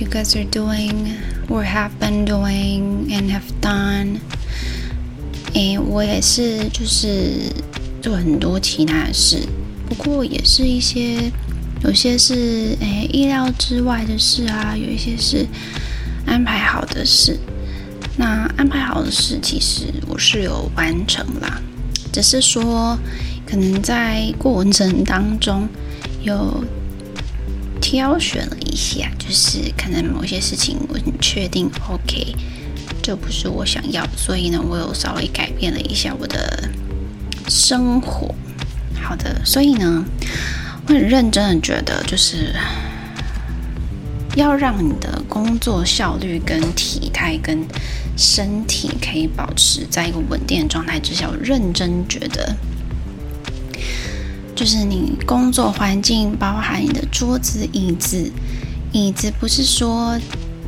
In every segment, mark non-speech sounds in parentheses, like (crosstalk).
you guys are doing or have been doing and have done。诶，我也是，就是做很多其他的事，不过也是一些，有些是诶意料之外的事啊，有一些是安排好的事。那安排好的事，其实我是有完成啦，只是说可能在过程当中有。挑选了一下，就是可能某些事情我很确定，OK，这不是我想要，所以呢，我有稍微改变了一下我的生活。好的，所以呢，我很认真的觉得，就是要让你的工作效率、跟体态、跟身体可以保持在一个稳定的状态之下，我认真觉得。就是你工作环境，包含你的桌子、椅子，椅子不是说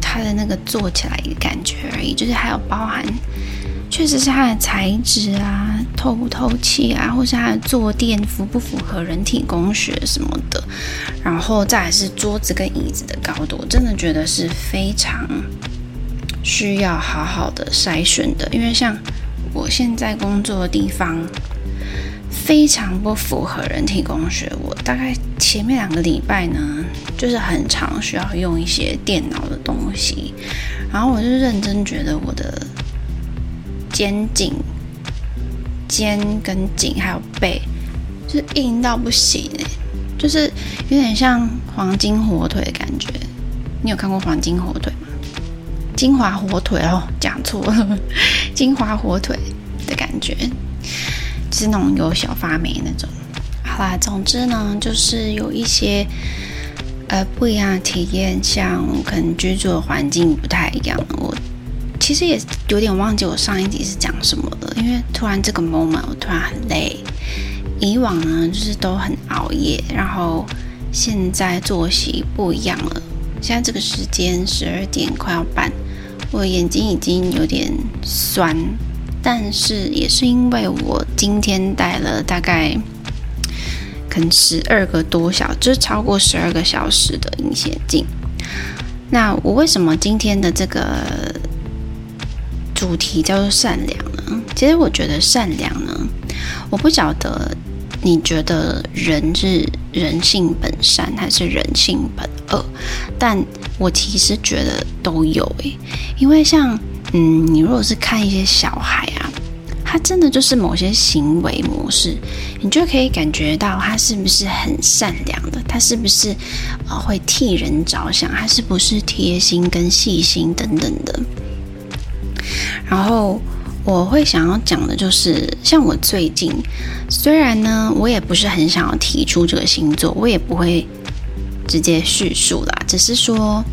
它的那个坐起来的感觉而已，就是还有包含，确实是它的材质啊，透不透气啊，或是它的坐垫符不符合人体工学什么的，然后再来是桌子跟椅子的高度，我真的觉得是非常需要好好的筛选的，因为像我现在工作的地方。非常不符合人体工学。我大概前面两个礼拜呢，就是很常需要用一些电脑的东西，然后我就认真觉得我的肩颈、肩跟颈还有背，就是硬到不行哎，就是有点像黄金火腿的感觉。你有看过黄金火腿吗？金华火腿哦，讲错了，金华火腿的感觉。是那种有小发霉那种。好啦，总之呢，就是有一些呃不一样的体验，像可能居住的环境不太一样。我其实也有点忘记我上一集是讲什么了，因为突然这个 moment 我突然很累。以往呢，就是都很熬夜，然后现在作息不一样了。现在这个时间十二点快要半，我眼睛已经有点酸。但是也是因为我今天戴了大概可能十二个多小时，就是超过十二个小时的隐形镜。那我为什么今天的这个主题叫做善良呢？其实我觉得善良呢，我不晓得你觉得人是人性本善还是人性本恶，但我其实觉得都有诶，因为像。嗯，你如果是看一些小孩啊，他真的就是某些行为模式，你就可以感觉到他是不是很善良的，他是不是呃会替人着想，他是不是贴心跟细心等等的。然后我会想要讲的就是，像我最近，虽然呢，我也不是很想要提出这个星座，我也不会直接叙述啦，只是说。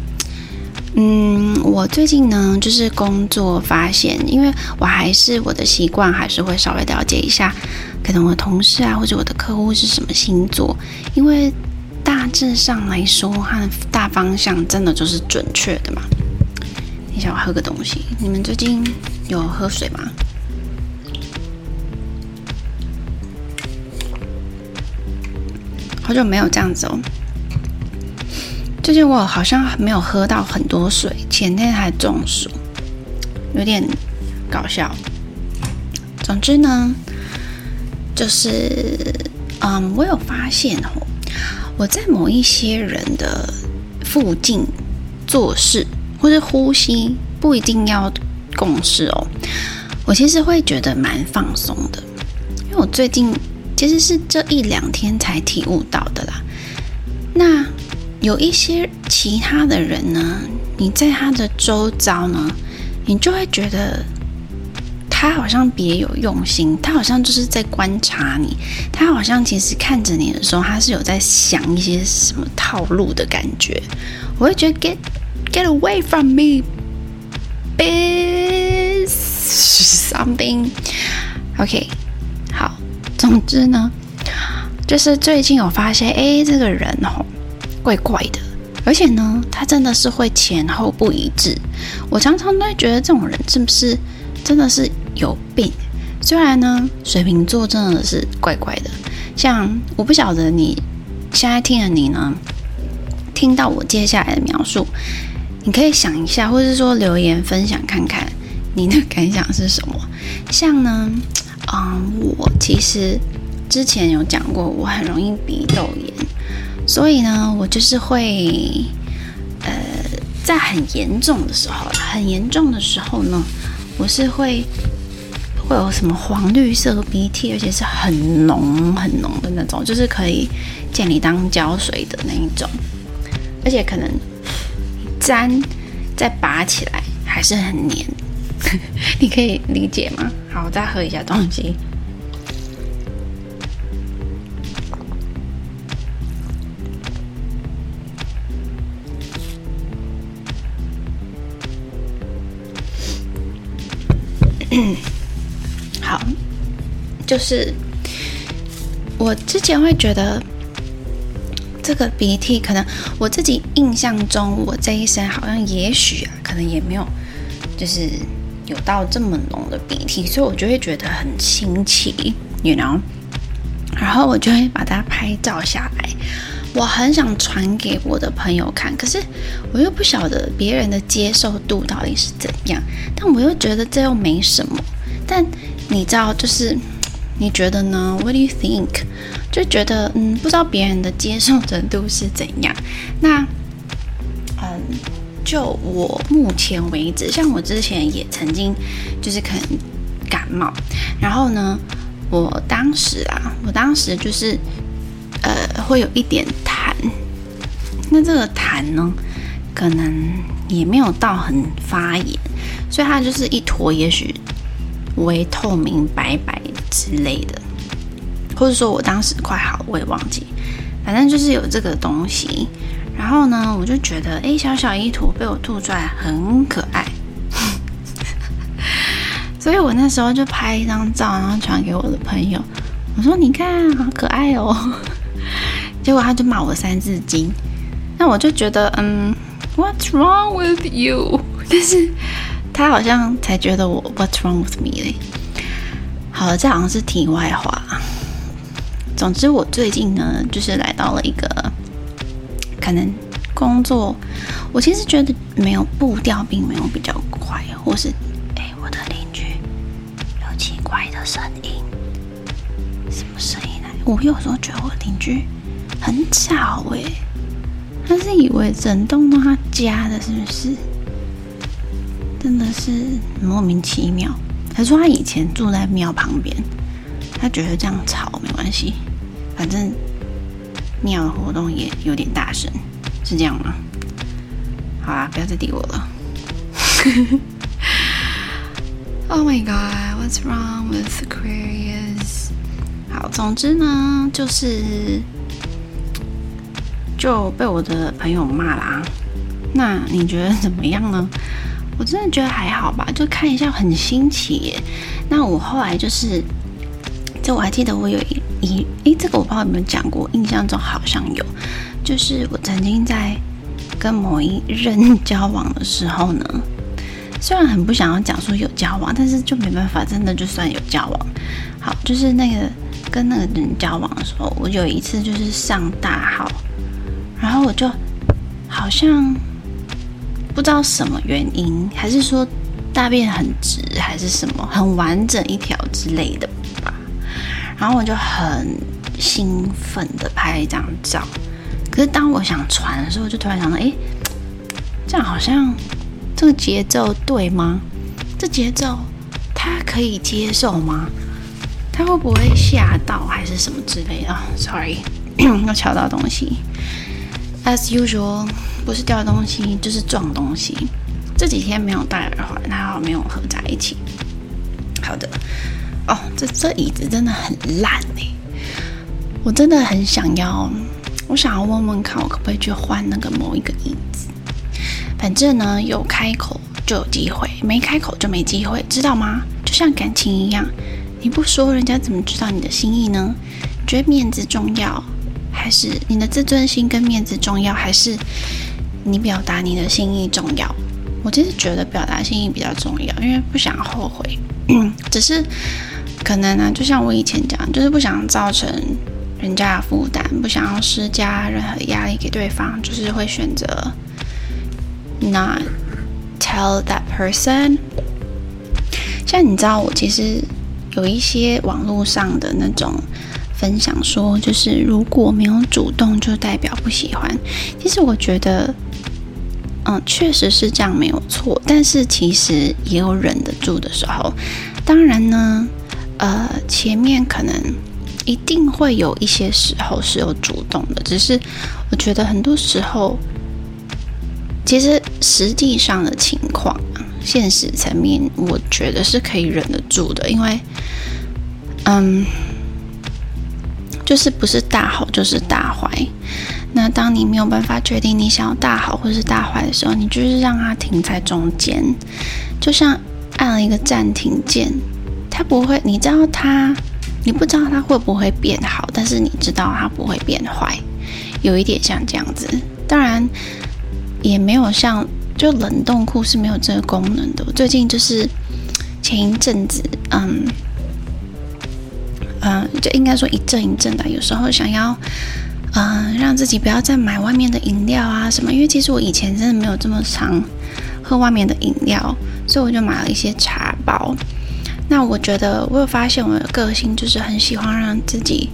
嗯，我最近呢，就是工作发现，因为我还是我的习惯，还是会稍微了解一下，可能我的同事啊，或者我的客户是什么星座，因为大致上来说，它的大方向真的就是准确的嘛。你想喝个东西？你们最近有喝水吗？好久没有这样子哦。最近我好像没有喝到很多水，前天还中暑，有点搞笑。总之呢，就是嗯，我有发现哦，我在某一些人的附近做事或是呼吸，不一定要共事哦。我其实会觉得蛮放松的，因为我最近其实是这一两天才体悟到的啦。那。有一些其他的人呢，你在他的周遭呢，你就会觉得他好像别有用心，他好像就是在观察你，他好像其实看着你的时候，他是有在想一些什么套路的感觉。我会觉得 get get away from me, b i t something. OK，好，总之呢，就是最近有发现，哎，这个人哦。怪怪的，而且呢，他真的是会前后不一致。我常常都会觉得这种人是不是真的是有病？虽然呢，水瓶座真的是怪怪的。像我不晓得你现在听了你呢，听到我接下来的描述，你可以想一下，或是说留言分享看看你的感想是什么。像呢，嗯，我其实之前有讲过，我很容易鼻窦炎，所以呢，我就是会，呃，在很严重的时候，很严重的时候呢，我是会会有什么黄绿色的鼻涕，而且是很浓很浓的那种，就是可以见你当胶水的那一种。而且可能粘再拔起来还是很黏，(laughs) 你可以理解吗？好，我再喝一下东西。(coughs) 好，就是我之前会觉得。这个鼻涕可能我自己印象中，我这一生好像也许啊，可能也没有，就是有到这么浓的鼻涕，所以我就会觉得很新奇，you know。然后我就会把它拍照下来，我很想传给我的朋友看，可是我又不晓得别人的接受度到底是怎样，但我又觉得这又没什么。但你知道，就是。(tsk) 你觉得呢？What do you think？就觉得嗯，不知道别人的接受程度是怎样。那嗯，就我目前为止，像我之前也曾经就是可能感冒，然后呢，我当时啊，我当时就是呃会有一点。那这个痰呢，可能也没有到很发炎，所以它就是一坨，也许微透明白白。之类的，或者说我当时快好，我也忘记，反正就是有这个东西。然后呢，我就觉得，哎，小小一坨被我吐出来很可爱，所以我那时候就拍一张照，然后传给我的朋友，我说：“你看，好可爱哦。”结果他就骂我三字经。那我就觉得，嗯，What's wrong with you？(laughs) 但是他好像才觉得我 What's wrong with me 嘞。好了，这好像是题外话。总之，我最近呢，就是来到了一个可能工作，我其实觉得没有步调，并没有比较快，或是哎，我的邻居有奇怪的声音，什么声音呢？我有时候觉得我邻居很吵哎，他是以为整栋都他家的，是不是？真的是莫名其妙。他说他以前住在庙旁边，他觉得这样吵没关系，反正庙的活动也有点大声，是这样吗？好啦，不要再理我了。(laughs) Oh my God, what's wrong with Aquarius？好，总之呢，就是就被我的朋友骂啦。那你觉得怎么样呢？我真的觉得还好吧，就看一下很新奇耶。那我后来就是，就我还记得我有一一诶，这个我不知道有没有讲过，印象中好像有。就是我曾经在跟某一任交往的时候呢，虽然很不想要讲说有交往，但是就没办法，真的就算有交往。好，就是那个跟那个人交往的时候，我有一次就是上大号，然后我就好像。不知道什么原因，还是说大便很直，还是什么很完整一条之类的吧。然后我就很兴奋的拍一张照。可是当我想传的时候，就突然想到，哎，这样好像这个节奏对吗？这节奏他可以接受吗？他会不会吓到，还是什么之类的？，sorry，(coughs) 又敲到东西。As usual。不是掉东西，就是撞东西。这几天没有戴耳环，还好没有合在一起。好的，哦，这这椅子真的很烂哎！我真的很想要，我想要问问看，我可不可以去换那个某一个椅子？反正呢，有开口就有机会，没开口就没机会，知道吗？就像感情一样，你不说，人家怎么知道你的心意呢？觉得面子重要，还是你的自尊心跟面子重要，还是？你表达你的心意重要，我其实觉得表达心意比较重要，因为不想后悔。(clears throat) 只是可能呢、啊，就像我以前讲，就是不想造成人家的负担，不想要施加任何压力给对方，就是会选择 not tell that person。像你知道，我其实有一些网络上的那种分享说，就是如果没有主动，就代表不喜欢。其实我觉得，嗯，确实是这样没有错，但是其实也有忍得住的时候。当然呢，呃，前面可能。一定会有一些时候是有主动的，只是我觉得很多时候，其实实际上的情况，现实层面，我觉得是可以忍得住的，因为，嗯，就是不是大好就是大坏。那当你没有办法决定你想要大好或是大坏的时候，你就是让它停在中间，就像按了一个暂停键，它不会，你知道它。你不知道它会不会变好，但是你知道它不会变坏，有一点像这样子。当然，也没有像就冷冻库是没有这个功能的。最近就是前一阵子，嗯嗯，就应该说一阵一阵的。有时候想要嗯让自己不要再买外面的饮料啊什么，因为其实我以前真的没有这么常喝外面的饮料，所以我就买了一些茶包。那我觉得，我有发现我的个性就是很喜欢让自己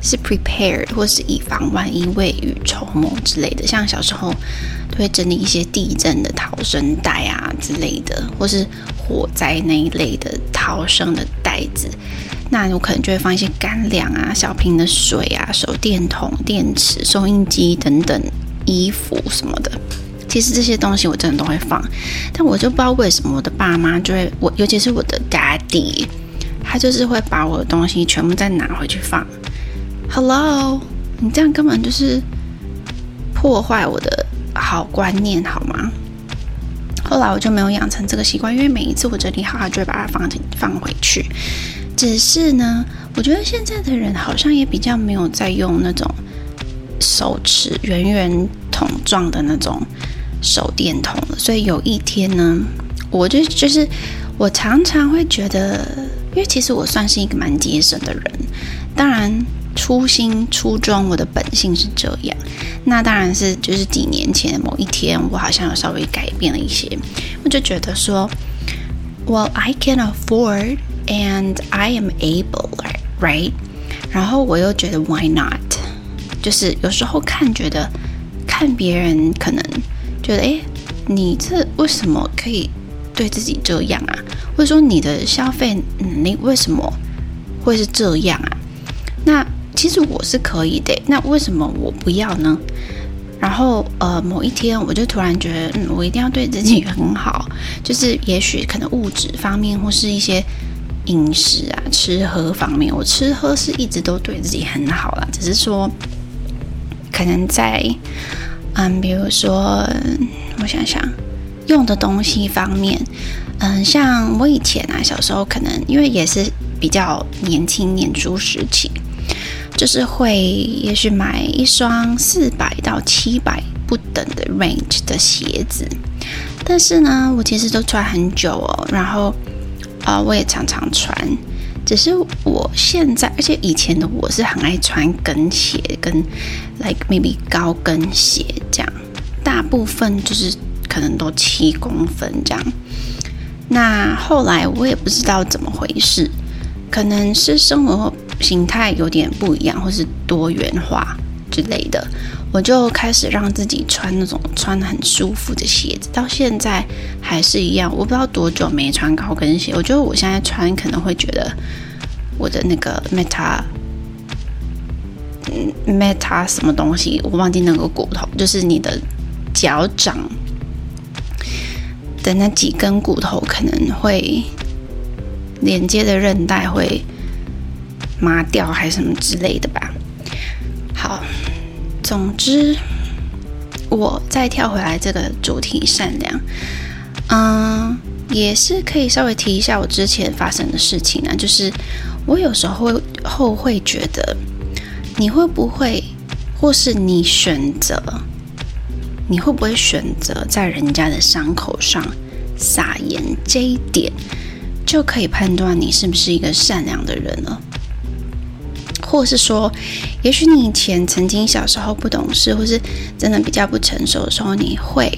是 prepared，或是以防万一、未雨绸缪之类的。像小时候都会整理一些地震的逃生袋啊之类的，或是火灾那一类的逃生的袋子。那我可能就会放一些干粮啊、小瓶的水啊、手电筒、电池、收音机等等、衣服什么的。其实这些东西我真的都会放，但我就不知道为什么我的爸妈就会我，尤其是我的 daddy，他就是会把我的东西全部再拿回去放。Hello，你这样根本就是破坏我的好观念，好吗？后来我就没有养成这个习惯，因为每一次我整理好，他就会把它放进放回去。只是呢，我觉得现在的人好像也比较没有在用那种手持圆圆筒状的那种。手电筒了，所以有一天呢，我就就是我常常会觉得，因为其实我算是一个蛮节省的人，当然初心初衷，我的本性是这样。那当然是就是几年前的某一天，我好像有稍微改变了一些，我就觉得说，Well, I can afford and I am able, right? 然后我又觉得 Why not？就是有时候看觉得看别人可能。觉得哎，你这为什么可以对自己这样啊？或者说你的消费能力为什么会是这样啊？那其实我是可以的，那为什么我不要呢？然后呃，某一天我就突然觉得，嗯，我一定要对自己很好，就是也许可能物质方面或是一些饮食啊、吃喝方面，我吃喝是一直都对自己很好啦，只是说可能在。嗯，比如说，我想想，用的东西方面，嗯，像我以前啊，小时候可能因为也是比较年轻，念书时期，就是会也许买一双四百到七百不等的 range 的鞋子，但是呢，我其实都穿很久哦，然后啊，我也常常穿。只是我现在，而且以前的我是很爱穿跟鞋，跟 like maybe 高跟鞋这样，大部分就是可能都七公分这样。那后来我也不知道怎么回事，可能是生活形态有点不一样，或是多元化之类的，我就开始让自己穿那种穿得很舒服的鞋子，到现在还是一样。我不知道多久没穿高跟鞋，我觉得我现在穿可能会觉得。我的那个 meta，嗯，meta 什么东西，我忘记那个骨头，就是你的脚掌的那几根骨头可能会连接的韧带会麻掉，还是什么之类的吧。总之，我再跳回来这个主题，善良，嗯，也是可以稍微提一下我之前发生的事情呢，就是。我有时候会后会觉得，你会不会，或是你选择，你会不会选择在人家的伤口上撒盐？这一点就可以判断你是不是一个善良的人了。或是说，也许你以前曾经小时候不懂事，或是真的比较不成熟的时候，你会，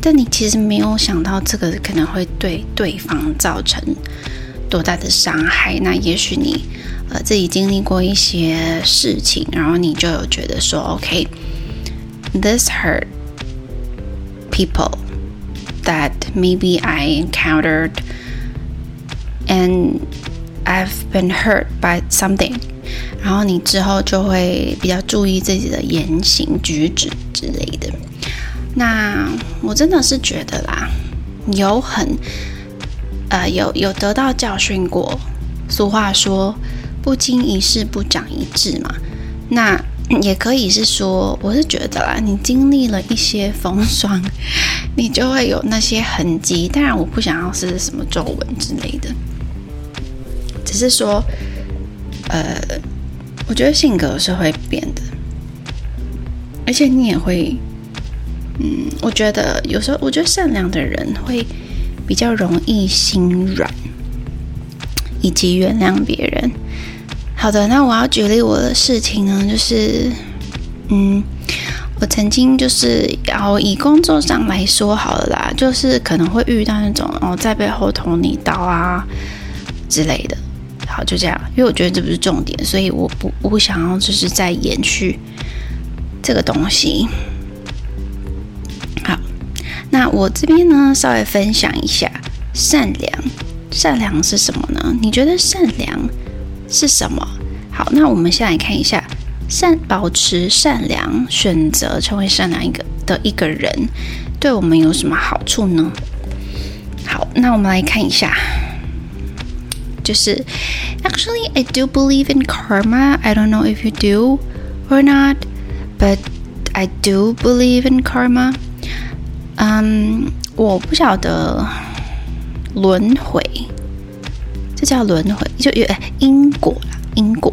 但你其实没有想到这个可能会对对方造成多大的伤害。那也许你呃自己经历过一些事情，然后你就有觉得说，OK，this hurt people that maybe I encountered and I've been hurt by something。然后你之后就会比较注意自己的言行举止之类的。那我真的是觉得啦，有很呃有有得到教训过。俗话说“不经一事不长一智”嘛。那也可以是说，我是觉得啦，你经历了一些风霜，你就会有那些痕迹。当然，我不想要是什么皱纹之类的，只是说，呃。我觉得性格是会变的，而且你也会，嗯，我觉得有时候，我觉得善良的人会比较容易心软，以及原谅别人。好的，那我要举例我的事情呢，就是，嗯，我曾经就是要以工作上来说好了啦，就是可能会遇到那种哦，在背后捅你刀啊之类的。好，就这样，因为我觉得这不是重点，所以我不我不想要就是再延续这个东西。好，那我这边呢，稍微分享一下善良，善良是什么呢？你觉得善良是什么？好，那我们先来看一下善，保持善良，选择成为善良一个的一个人，对我们有什么好处呢？好，那我们来看一下。就是 Actually, I do believe in karma. I don't know if you do or not, but I do believe in karma. 嗯，我不晓得轮回，这叫轮回，就有因果啦，因果。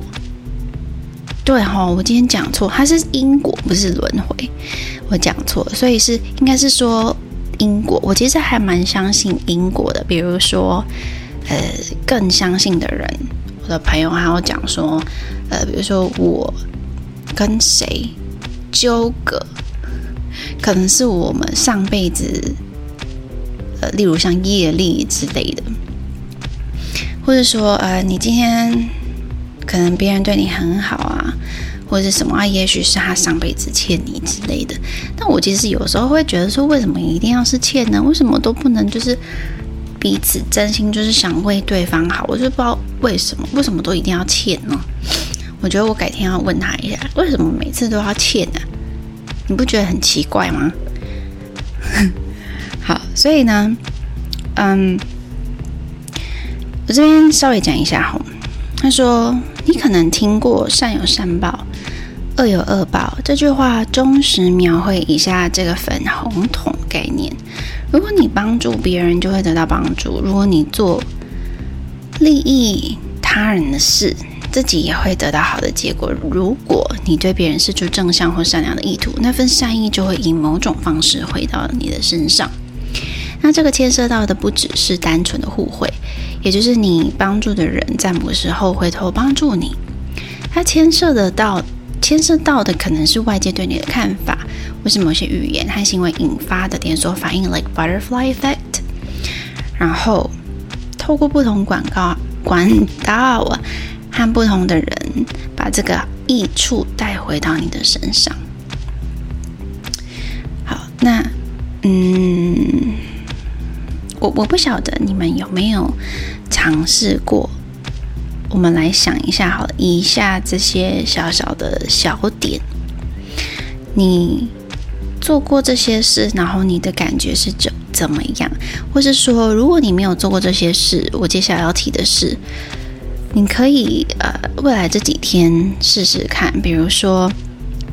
对哈，我今天讲错，它是因果，不是轮回，我讲错了，所以是应该是说因果。我其实还蛮相信因果的，比如说。呃，更相信的人，我的朋友还有讲说，呃，比如说我跟谁纠葛，可能是我们上辈子，呃，例如像业力之类的，或者说，呃，你今天可能别人对你很好啊，或者什么啊，也许是他上辈子欠你之类的。但我其实有时候会觉得说，为什么一定要是欠呢？为什么都不能就是？彼此真心就是想为对方好，我就不知道为什么，为什么都一定要欠呢？我觉得我改天要问他一下，为什么每次都要欠呢？你不觉得很奇怪吗？(laughs) 好，所以呢，嗯，我这边稍微讲一下哈。他说，你可能听过“善有善报，恶有恶报”这句话，忠实描绘以下这个粉红桶概念。如果你帮助别人，就会得到帮助；如果你做利益他人的事，自己也会得到好的结果。如果你对别人释出正向或善良的意图，那份善意就会以某种方式回到你的身上。那这个牵涉到的不只是单纯的互惠，也就是你帮助的人在某时候回头帮助你，它牵涉得到。牵涉到的可能是外界对你的看法，或是某些语言和行为引发的连锁反应，like butterfly effect。然后透过不同广告管道和不同的人，把这个益处带回到你的身上。好，那嗯，我我不晓得你们有没有尝试过。我们来想一下，好了，以下这些小小的小点，你做过这些事，然后你的感觉是怎怎么样？或是说，如果你没有做过这些事，我接下来要提的是，你可以呃，未来这几天试试看，比如说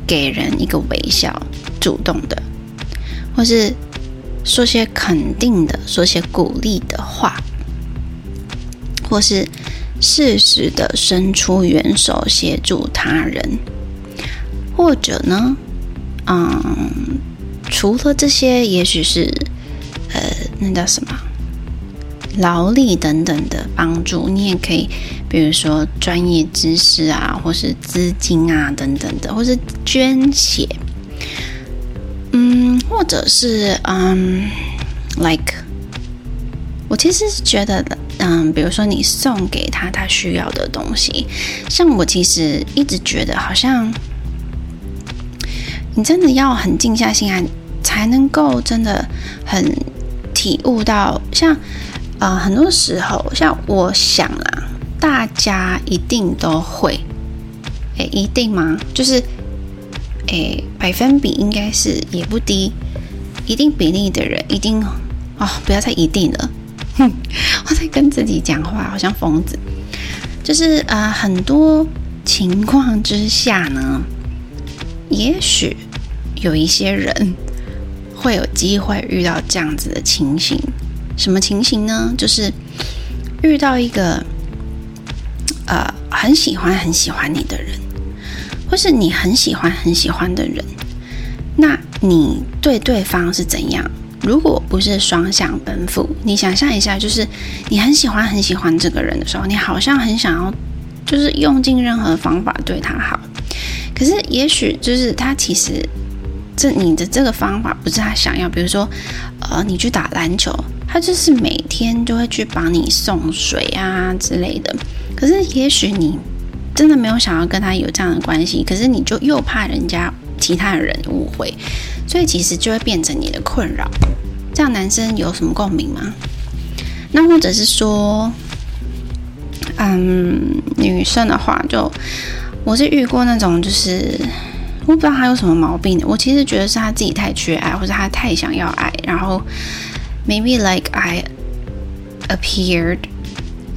给人一个微笑，主动的，或是说些肯定的，说些鼓励的话，或是。适时的伸出援手协助他人，或者呢，嗯，除了这些，也许是呃，那叫什么？劳力等等的帮助，你也可以，比如说专业知识啊，或是资金啊等等的，或是捐血，嗯，或者是嗯，like，我其实是觉得，嗯，比如说你送给他他需要的东西，像我其实一直觉得，好像你真的要很静下心来，才能够真的很体悟到，像。啊、呃，很多时候，像我想啊，大家一定都会，诶，一定吗？就是，诶，百分比应该是也不低，一定比例的人一定哦，不要再一定了，哼，(laughs) 我在跟自己讲话，好像疯子。就是、呃，很多情况之下呢，也许有一些人会有机会遇到这样子的情形。什么情形呢？就是遇到一个呃很喜欢很喜欢你的人，或是你很喜欢很喜欢的人，那你对对方是怎样？如果不是双向奔赴，你想象一下，就是你很喜欢很喜欢这个人的时候，你好像很想要，就是用尽任何方法对他好，可是也许就是他其实这你的这个方法不是他想要，比如说呃，你去打篮球。他就是每天就会去帮你送水啊之类的，可是也许你真的没有想要跟他有这样的关系，可是你就又怕人家其他的人误会，所以其实就会变成你的困扰。这样男生有什么共鸣吗？那或者是说，嗯，女生的话就，我是遇过那种就是我不知道他有什么毛病的，我其实觉得是他自己太缺爱，或者他太想要爱，然后。Maybe like I appeared,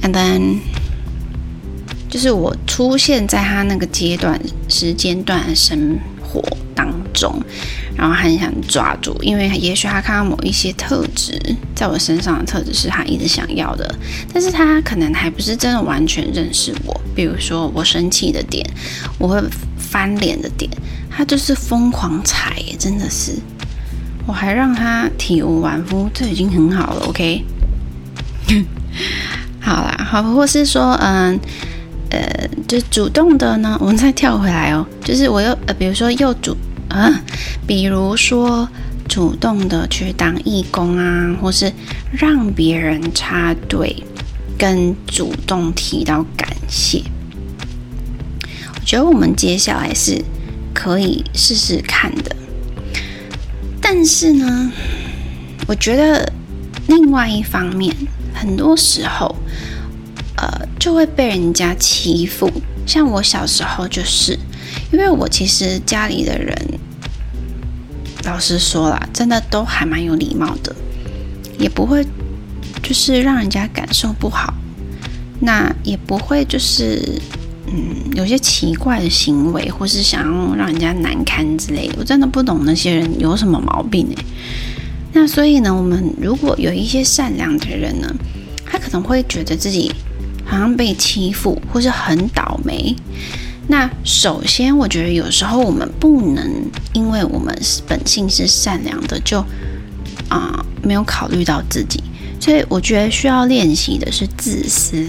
and then 就是我出现在他那个阶段时间段的生活当中，然后很想抓住，因为也许他看到某一些特质在我身上的特质是他一直想要的，但是他可能还不是真的完全认识我。比如说我生气的点，我会翻脸的点，他就是疯狂踩，真的是。我还让他体无完肤，这已经很好了。OK，(laughs) 好啦，好，或是说，嗯，呃，就主动的呢，(laughs) 我们再跳回来哦，就是我又呃，比如说又主啊，比如说主动的去当义工啊，或是让别人插队，跟主动提到感谢，我觉得我们接下来是可以试试看的。但是呢，我觉得另外一方面，很多时候，呃，就会被人家欺负。像我小时候就是，因为我其实家里的人，老实说啦，真的都还蛮有礼貌的，也不会就是让人家感受不好，那也不会就是。嗯，有些奇怪的行为，或是想要让人家难堪之类的，我真的不懂那些人有什么毛病哎。那所以呢，我们如果有一些善良的人呢，他可能会觉得自己好像被欺负，或是很倒霉。那首先，我觉得有时候我们不能因为我们本性是善良的，就啊、没有考虑到自己。所以我觉得需要练习的是自私。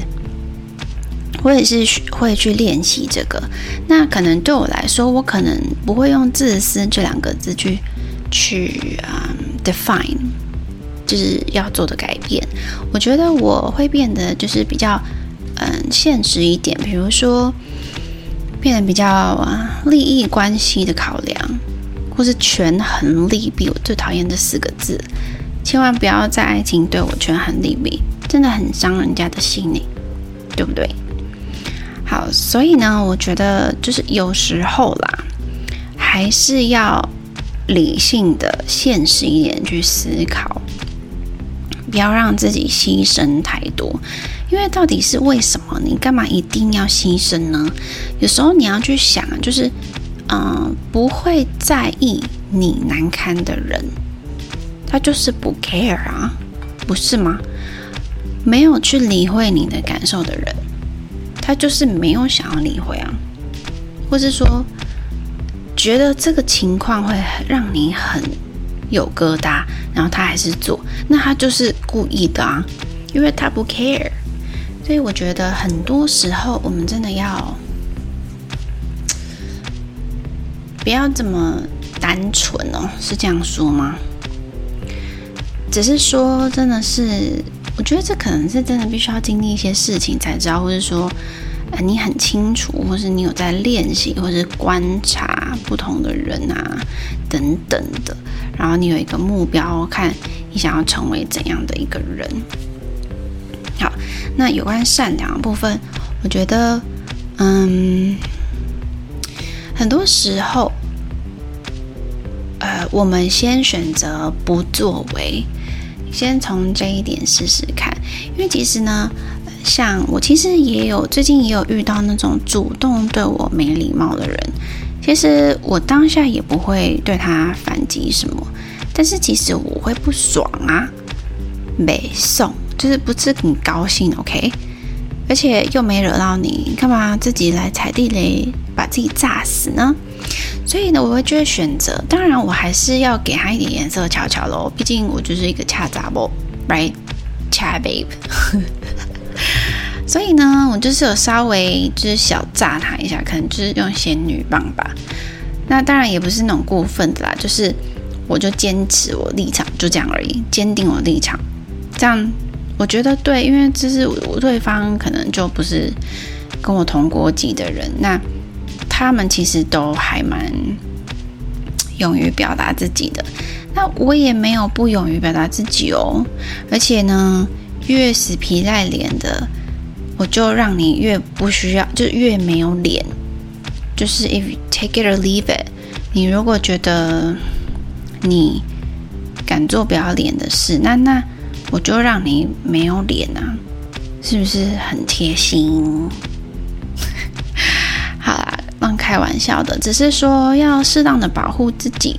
我也是会去练习这个，那可能对我来说，我可能不会用“自私”这两个字去去啊、define，就是要做的改变。我觉得我会变得就是比较嗯现实一点，比如说变得比较啊利益关系的考量，或是权衡利弊。我最讨厌这四个字，千万不要在爱情对我权衡利弊，真的很伤人家的心呢，对不对？好，所以呢，我觉得就是有时候啦，还是要理性的、现实一点去思考，不要让自己牺牲太多。因为到底是为什么？你干嘛一定要牺牲呢？有时候你要去想，就是嗯、不会在意你难堪的人，他就是不 care 啊，不是吗？没有去理会你的感受的人。他就是没有想要理会啊，或是说觉得这个情况会让你很有疙瘩，然后他还是做，那他就是故意的啊，因为他不 care。所以我觉得很多时候我们真的要不要这么单纯哦，是这样说吗？只是说，真的是，我觉得这可能是真的必须要经历一些事情才知道，或者说，呃，你很清楚，或是你有在练习，或是观察不同的人啊，等等的，然后你有一个目标，看你想要成为怎样的一个人。好，那有关善良的部分，我觉得，嗯，很多时候，呃，我们先选择不作为。先从这一点试试看，因为其实呢，像我其实也有最近也有遇到那种主动对我没礼貌的人，其实我当下也不会对他反击什么，但是其实我会不爽啊，没送，就是不是很高兴，OK，而且又没惹到你，干嘛自己来踩地雷，把自己炸死呢？所以呢，我会觉得选择，当然我还是要给他一点颜色瞧瞧喽。毕竟我就是一个恰杂波，right，恰 babe。(laughs) 所以呢，我就是有稍微就是小炸他一下，可能就是用仙女棒吧。那当然也不是那种过分的啦，就是我就坚持我立场，就这样而已，坚定我立场。这样我觉得对，因为这是我对方可能就不是跟我同国籍的人，那。他们其实都还蛮勇于表达自己的，那我也没有不勇于表达自己哦。而且呢，越死皮赖脸的，我就让你越不需要，就越没有脸。就是 if you take it or leave it，你如果觉得你敢做不要脸的事，那那我就让你没有脸啊，是不是很贴心？(laughs) 好啦，乱开玩笑的，只是说要适当的保护自己，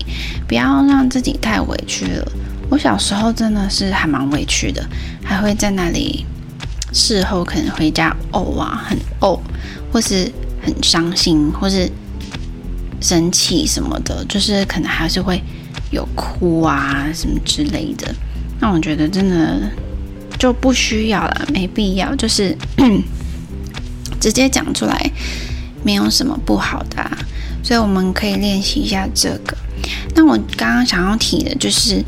不要让自己太委屈了。我小时候真的是还蛮委屈的，还会在那里事后可能回家呕啊，很呕，或是很伤心，或是生气什么的，就是可能还是会有哭啊什么之类的。那我觉得真的就不需要了，没必要，就是 (clears throat) 直接讲出来。没有什么不好的啊，所以我们可以练习一下这个。那我刚刚想要提的就是，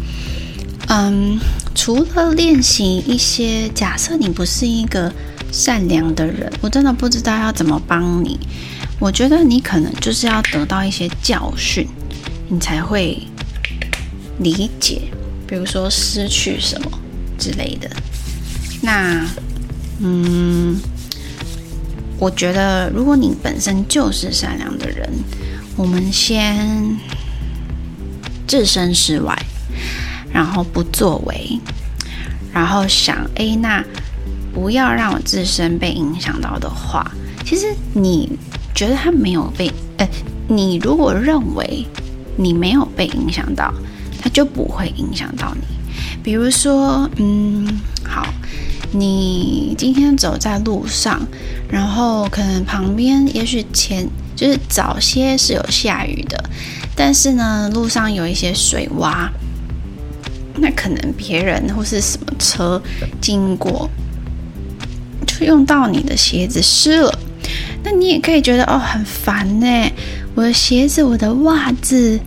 嗯，除了练习一些，假设你不是一个善良的人，我真的不知道要怎么帮你。我觉得你可能就是要得到一些教训，你才会理解，比如说失去什么之类的。那，嗯。我觉得，如果你本身就是善良的人，我们先置身事外，然后不作为，然后想，哎，那不要让我自身被影响到的话，其实你觉得他没有被，哎，你如果认为你没有被影响到，它就不会影响到你。比如说，嗯，好。你今天走在路上，然后可能旁边也许前就是早些是有下雨的，但是呢，路上有一些水洼，那可能别人或是什么车经过，就用到你的鞋子湿了，那你也可以觉得哦，很烦呢，我的鞋子，我的袜子。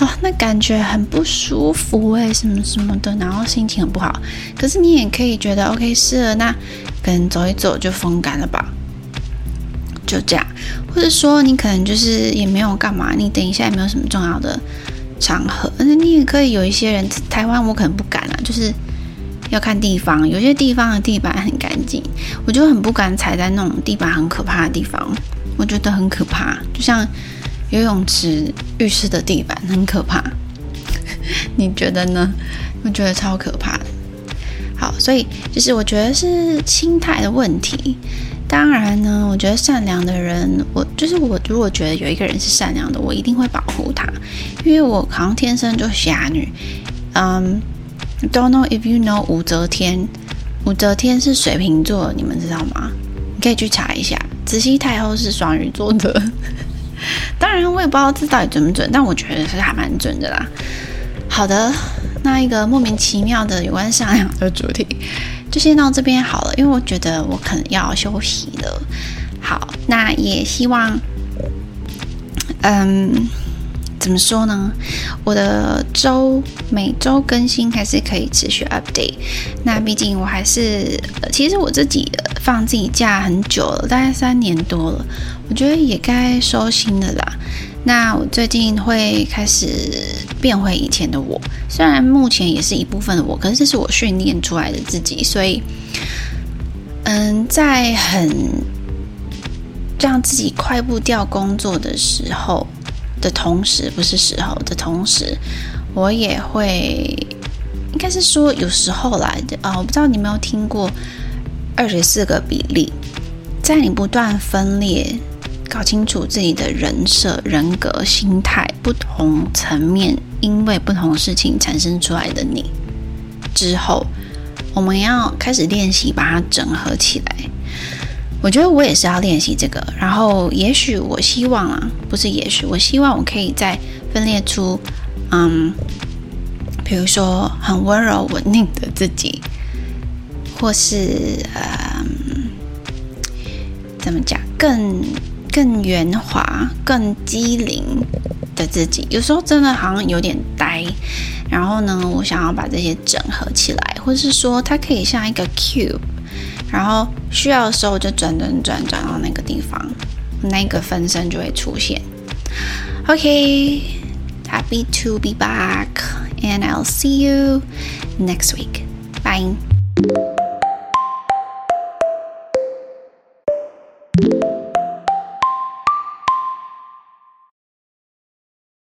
哦，那感觉很不舒服哎，什么什么的，然后心情很不好。可是你也可以觉得 OK，是了，那可能走一走就风干了吧，就这样。或者说你可能就是也没有干嘛，你等一下也没有什么重要的场合，而且你也可以有一些人，台湾我可能不敢啊，就是要看地方，有些地方的地板很干净，我就很不敢踩在那种地板很可怕的地方，我觉得很可怕，就像。游泳池、浴室的地板很可怕，(laughs) 你觉得呢？我觉得超可怕的。好，所以就是我觉得是心态的问题。当然呢，我觉得善良的人，我就是我，如果觉得有一个人是善良的，我一定会保护他，因为我好像天生就侠女。嗯，Don't know if you know 武则天，武则天是水瓶座，你们知道吗？你可以去查一下，慈禧太后是双鱼座的。当然，我也不知道这到底准不准，但我觉得是还蛮准的啦。好的，那一个莫名其妙的有关善良的主题就先到这边好了，因为我觉得我可能要休息了。好，那也希望，嗯，怎么说呢？我的周每周更新还是可以持续 update。那毕竟我还是，其实我自己放自己假很久了，大概三年多了，我觉得也该收心了啦。那我最近会开始变回以前的我，虽然目前也是一部分的我，可是这是我训练出来的自己，所以，嗯，在很让自己快步调工作的时候的同时，不是时候的同时，我也会，应该是说有时候来的啊，我不知道你有没有听过二十四个比例，在你不断分裂。搞清楚自己的人设、人格、心态，不同层面，因为不同事情产生出来的你之后，我们要开始练习把它整合起来。我觉得我也是要练习这个。然后，也许我希望啊，不是也许，我希望我可以再分裂出，嗯，比如说很温柔稳定的自己，或是嗯，怎么讲更。更圆滑、更机灵的自己，有时候真的好像有点呆。然后呢，我想要把这些整合起来，或是说，它可以像一个 cube，然后需要的时候就转转转转到那个地方，那个分身就会出现。OK，happy to be back，and I'll see you next week. Bye.